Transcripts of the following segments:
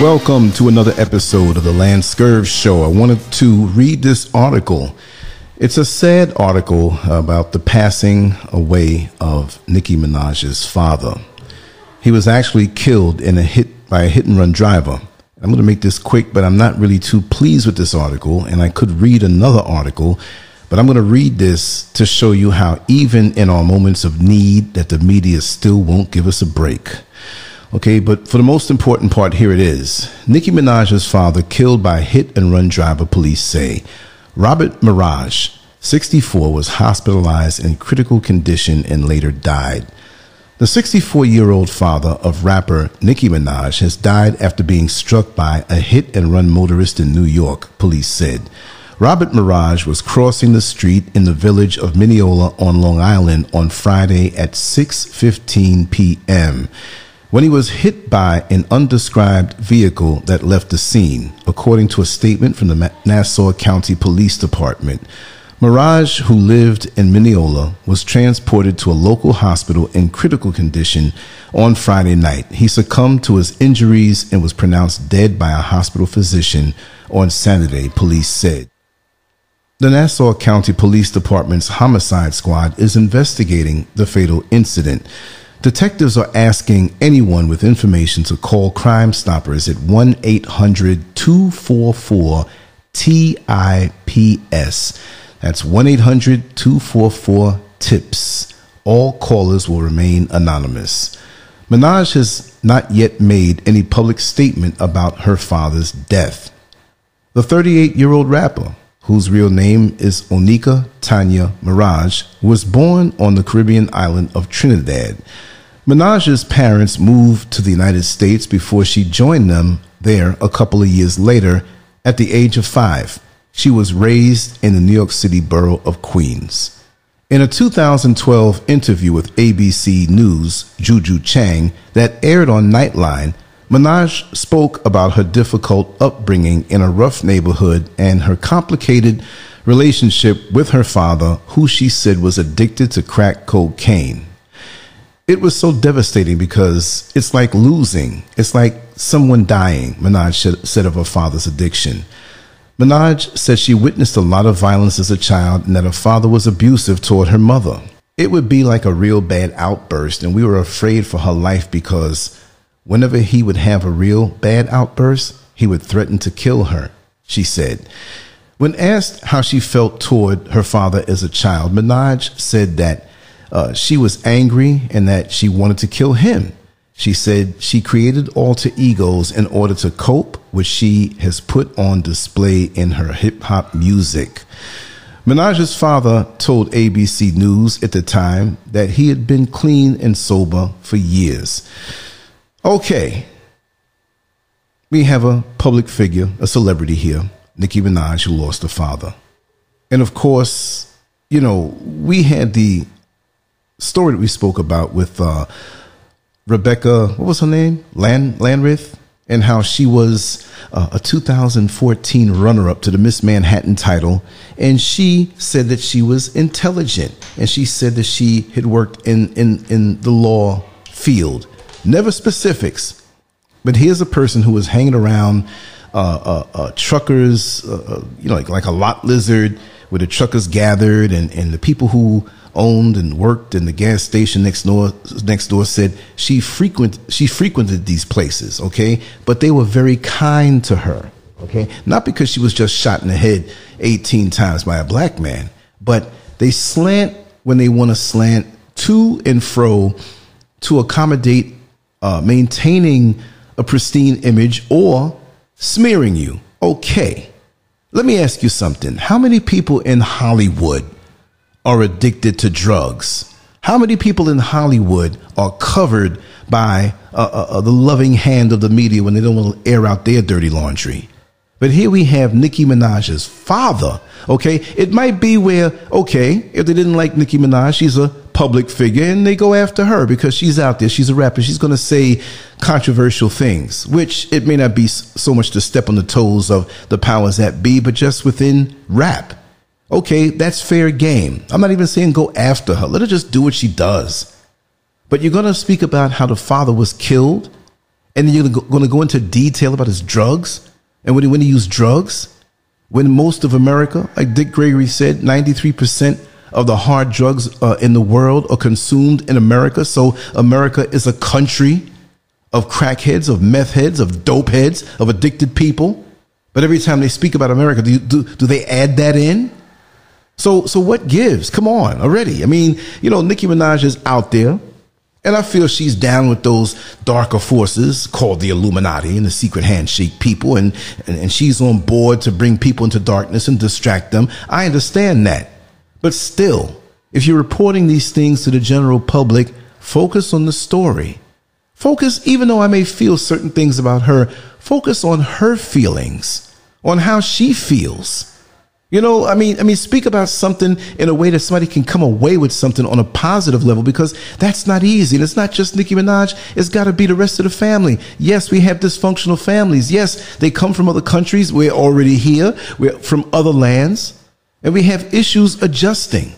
Welcome to another episode of the Lance Scurv Show. I wanted to read this article. It's a sad article about the passing away of Nicki Minaj's father. He was actually killed in a hit by a hit and run driver. I'm going to make this quick, but I'm not really too pleased with this article, and I could read another article, but I'm going to read this to show you how even in our moments of need that the media still won't give us a break. Okay, but for the most important part, here it is. Nicki Minaj's father killed by hit and run driver, police say. Robert Maraj, 64, was hospitalized in critical condition and later died. The 64 year old father of rapper Nicki Minaj has died after being struck by a hit and run motorist in New York, police said. Robert Maraj was crossing the street in the village of Mineola on Long Island on Friday at 6:15 p.m when he was hit by an undescribed vehicle that left the scene, according to a statement from the Nassau County Police Department. Maraj, who lived in Mineola, was transported to a local hospital in critical condition on Friday night. He succumbed to his injuries and was pronounced dead by a hospital physician on Saturday, police said. The Nassau County Police Department's homicide squad is investigating the fatal incident. Detectives are asking anyone with information to call Crime Stoppers at 1 800 244 TIPS. That's 1 800 244 TIPS. All callers will remain anonymous. Minaj has not yet made any public statement about her father's death. The 38 year old rapper, whose real name is Onika Tanya Maraj, was born on the Caribbean island of Trinidad. Minaj's parents moved to the United States before she joined them there a couple of years later at the age of five. She was raised in the New York City borough of Queens. In a 2012 interview with ABC News, Juju Chang, that aired on Nightline, Minaj spoke about her difficult upbringing in a rough neighborhood and her complicated relationship with her father, who she said was addicted to crack cocaine it was so devastating because it's like losing. It's like someone dying, Minaj said of her father's addiction. Minaj said she witnessed a lot of violence as a child and that her father was abusive toward her mother. It would be like a real bad outburst, and we were afraid for her life because whenever he would have a real bad outburst, he would threaten to kill her, she said. When asked how she felt toward her father as a child, Minaj said that uh, she was angry and that she wanted to kill him. She said she created alter egos in order to cope, which she has put on display in her hip hop music. Minaj's father told ABC News at the time that he had been clean and sober for years. Okay, we have a public figure, a celebrity here, Nicki Minaj, who lost a father. And of course, you know, we had the story that we spoke about with uh, Rebecca, what was her name? Land Landrith, and how she was uh, a 2014 runner-up to the Miss Manhattan title, and she said that she was intelligent, and she said that she had worked in in in the law field. Never specifics, but here's a person who was hanging around uh, uh, uh truckers, uh, uh, you know, like like a lot lizard, where the truckers gathered, and and the people who owned and worked in the gas station next door next door said she frequent she frequented these places okay? But they were very kind to her okay? Not because she was just shot in the head 18 times by a black man but they slant when they want to slant to and fro to accommodate uh, maintaining a pristine image or smearing you okay let me ask you something how many people in hollywood are addicted to drugs? How many people in Hollywood are covered by uh, uh, uh, the loving hand of the media when they don't want to air out their dirty laundry? But here we have Nicki Minaj's father. Okay, it might be where okay, if they didn't like Nicki Minaj, she's a public figure, and they go after her because she's out there, she's a rapper, she's going to say controversial things, which it may not be so much to step on the toes of the powers that be, but just within rap. Okay, that's fair game. I'm not even saying go after her. Let her just do what she does. But you're going to speak about how the father was killed And you're going to go into detail about his drugs and when he, when he used drugs, when most of America, like Dick Gregory said, 93% of the hard drugs uh, in the world are consumed in America. So America is a country of crackheads, of meth heads, of dope heads, of addicted people. But every time they speak about America, do, you, do, do they add that in? So, so what gives? Come on already. I mean, you know, Nicki Minaj is out there and I feel she's down with those darker forces called the Illuminati and the secret handshake people. And, and, and she's on board to bring people into darkness and distract them. I understand that. But still, if you're reporting these things to the general public, focus on the story. Focus, even though I may feel certain things about her, focus on her feelings, on how she feels. You know, I mean, I mean, speak about something in a way that somebody can come away with something on a positive level because that's not easy. And it's not just Nicki Minaj. It's got to be the rest of the family. Yes, we have dysfunctional families. Yes, they come from other countries. We're already here. We're from other lands and we have issues adjusting.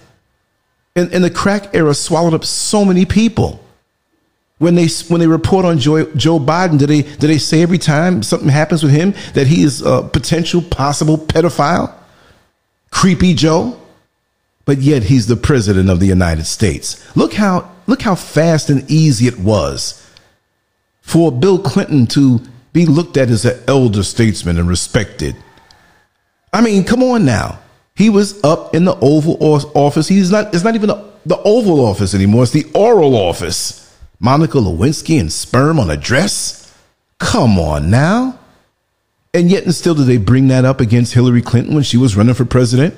And, and the crack era swallowed up so many people. When they when they report on Joe, Joe Biden, do they do they say every time something happens with him that he is a potential possible pedophile? Creepy Joe? But yet he's the president of the United States. Look how look how fast and easy it was for Bill Clinton to be looked at as an elder statesman and respected. I mean, come on now. He was up in the Oval Office. He's not. It's not even the, the Oval Office anymore. It's the Oral Office. Monica Lewinsky and sperm on a dress. Come on now. And yet, and still, do they bring that up against Hillary Clinton when she was running for president?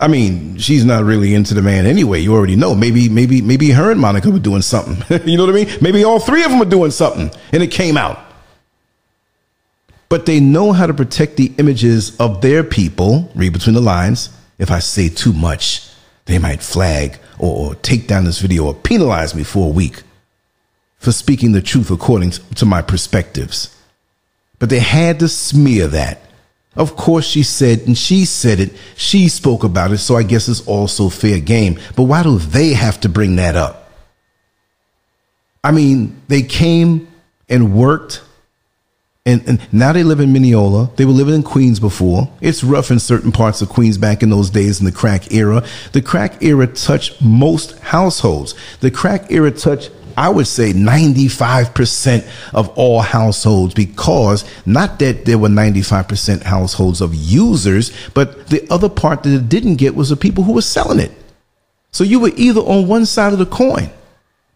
I mean, she's not really into the man anyway. You already know. Maybe, maybe, maybe her and Monica were doing something. you know what I mean? Maybe all three of them were doing something, and it came out. But they know how to protect the images of their people. Read between the lines. If I say too much, they might flag or, or take down this video or penalize me for a week for speaking the truth according to my perspectives. But they had to smear that. Of course, she said, and she said it, she spoke about it, so I guess it's also fair game. But why do they have to bring that up? I mean, they came and worked, and, and now they live in Mineola. They were living in Queens before. It's rough in certain parts of Queens back in those days in the crack era. The crack era touched most households. The crack era touched I would say 95% of all households because not that there were 95% households of users, but the other part that it didn't get was the people who were selling it. So you were either on one side of the coin.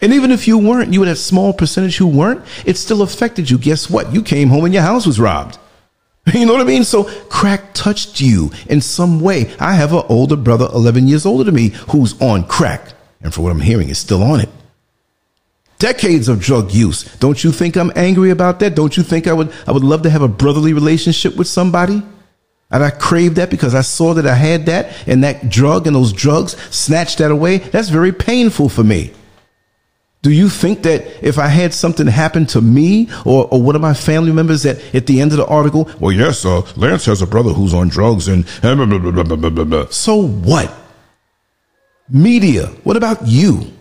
And even if you weren't, you had a small percentage who weren't, it still affected you. Guess what? You came home and your house was robbed. You know what I mean? So crack touched you in some way. I have an older brother, 11 years older than me, who's on crack. And for what I'm hearing, is still on it decades of drug use. Don't you think I'm angry about that? Don't you think I would I would love to have a brotherly relationship with somebody? And I crave that because I saw that I had that and that drug and those drugs snatched that away. That's very painful for me. Do you think that if I had something happen to me or, or one of my family members that at the end of the article, well, yes, uh, Lance has a brother who's on drugs and blah, blah, blah, so what? Media, what about you?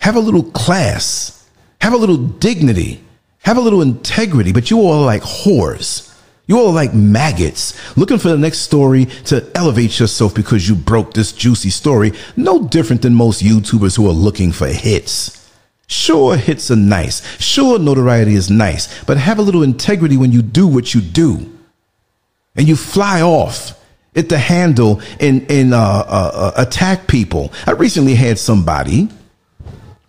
Have a little class. Have a little dignity. Have a little integrity. But you all are like whores. You all are like maggots looking for the next story to elevate yourself because you broke this juicy story. No different than most YouTubers who are looking for hits. Sure, hits are nice. Sure, notoriety is nice. But have a little integrity when you do what you do. And you fly off at the handle and, and uh, uh, uh, attack people. I recently had somebody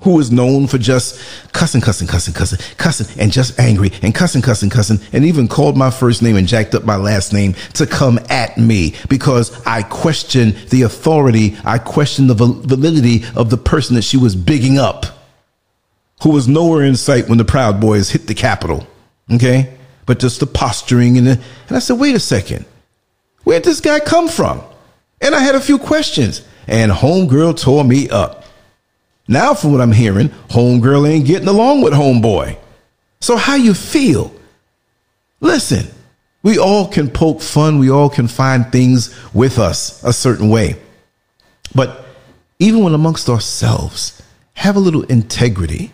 who is known for just cussing, cussing, cussing, cussing, cussing, and just angry and cussing, cussing, cussing, and even called my first name and jacked up my last name to come at me because I questioned the authority, I questioned the validity of the person that she was bigging up, who was nowhere in sight when the Proud Boys hit the Capitol. Okay? But just the posturing and the, and I said, wait a second. Where'd this guy come from? And I had a few questions. And homegirl tore me up. Now, from what I'm hearing, homegirl ain't getting along with homeboy. So how you feel? Listen, we all can poke fun. We all can find things with us a certain way. But even when amongst ourselves, have a little integrity.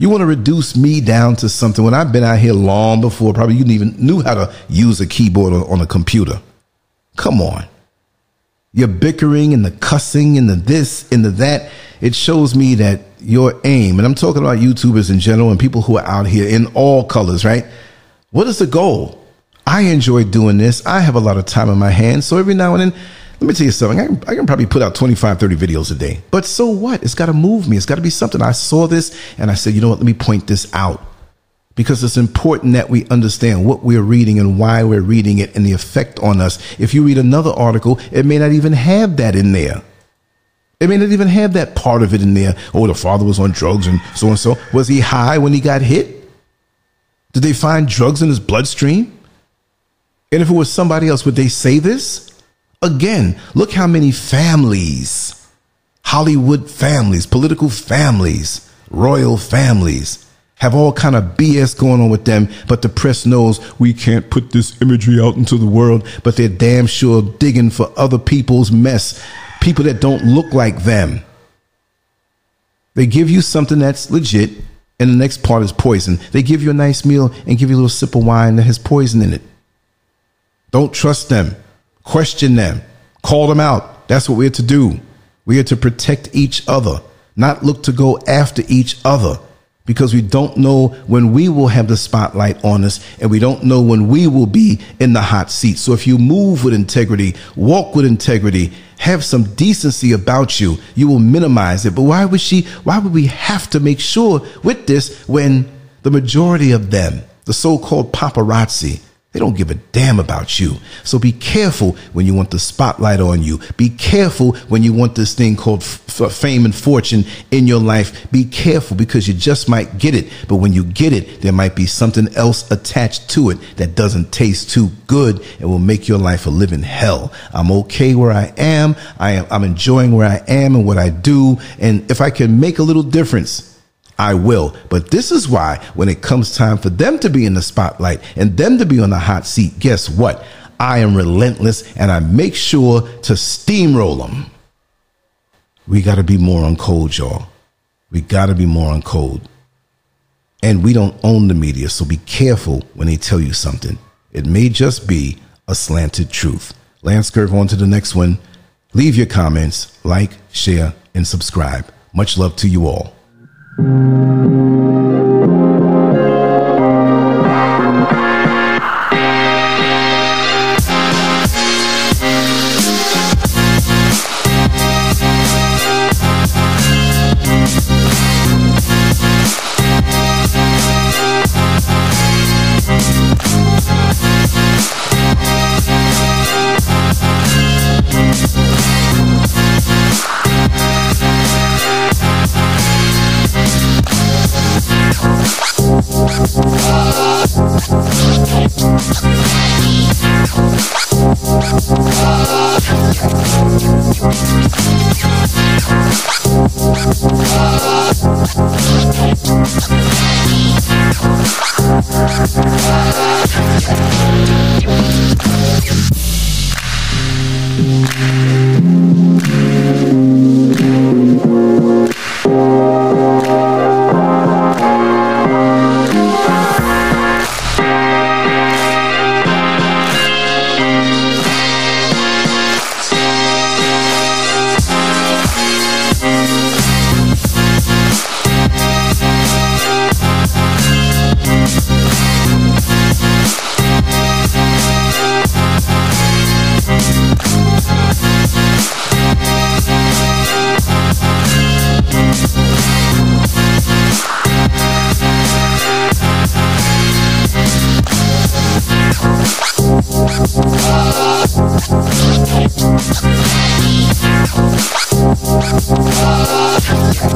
You want to reduce me down to something when I've been out here long before, probably you didn't even knew how to use a keyboard on a computer. Come on. You're bickering and the cussing and the this and the that. It shows me that your aim, and I'm talking about YouTubers in general and people who are out here in all colors, right? What is the goal? I enjoy doing this. I have a lot of time in my hands. So every now and then, let me tell you something. I can, I can, probably put out 25, 30 videos a day. But so what? It's got to move me. It's got to be something. I saw this and I said, you know what? Let me point this out. Because it's important that we understand what we're reading and why we're reading it and the effect on us. If you read another article, it may not even have that in there. It may not even have that part of it in there. Oh, the father was on drugs and so and so. Was he high when he got hit? Did they find drugs in his bloodstream? And if it was somebody else, would they say this? Again, look how many families, Hollywood families, political families, royal families, have all kind of BS going on with them, but the press knows we can't put this imagery out into the world, but they're damn sure digging for other people's mess, people that don't look like them. They give you something that's legit, and the next part is poison. They give you a nice meal and give you a little sip of wine that has poison in it. Don't trust them. Question them, call them out. That's what we're to do. We are to protect each other, not look to go after each other because we don't know when we will have the spotlight on us and we don't know when we will be in the hot seat. So if you move with integrity, walk with integrity, have some decency about you, you will minimize it. But why would she, why would we have to make sure with this when the majority of them, the so-called paparazzi, they don't give a damn about you. So be careful when you want the spotlight on you. Be careful when you want this thing called f- fame and fortune in your life. Be careful because you just might get it. But when you get it, there might be something else attached to it that doesn't taste too good and will make your life a living hell. I'm okay where I am. I am, I'm enjoying where I am and what I do. And if I can make a little difference, I will. But this is why when it comes time for them to be in the spotlight and them to be on the hot seat, guess what? I am relentless and I make sure to steamroll them. We got to be more on code, y'all. We got to be more on code. And we don't own the media, so be careful when they tell you something. It may just be a slanted truth. Lance Scurv on to the next one. Leave your comments, like, share, and subscribe. Much love to you all. Thank you. Bye. Make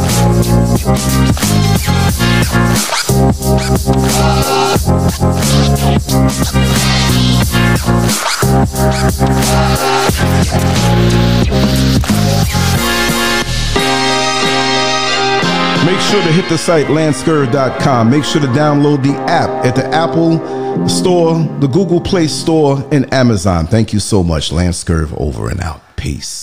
sure to hit the site lancescurv.com. Make sure to download the app at the Apple Store, the Google Play Store, and Amazon. Thank you so much. Lance Scurv over and out. Peace.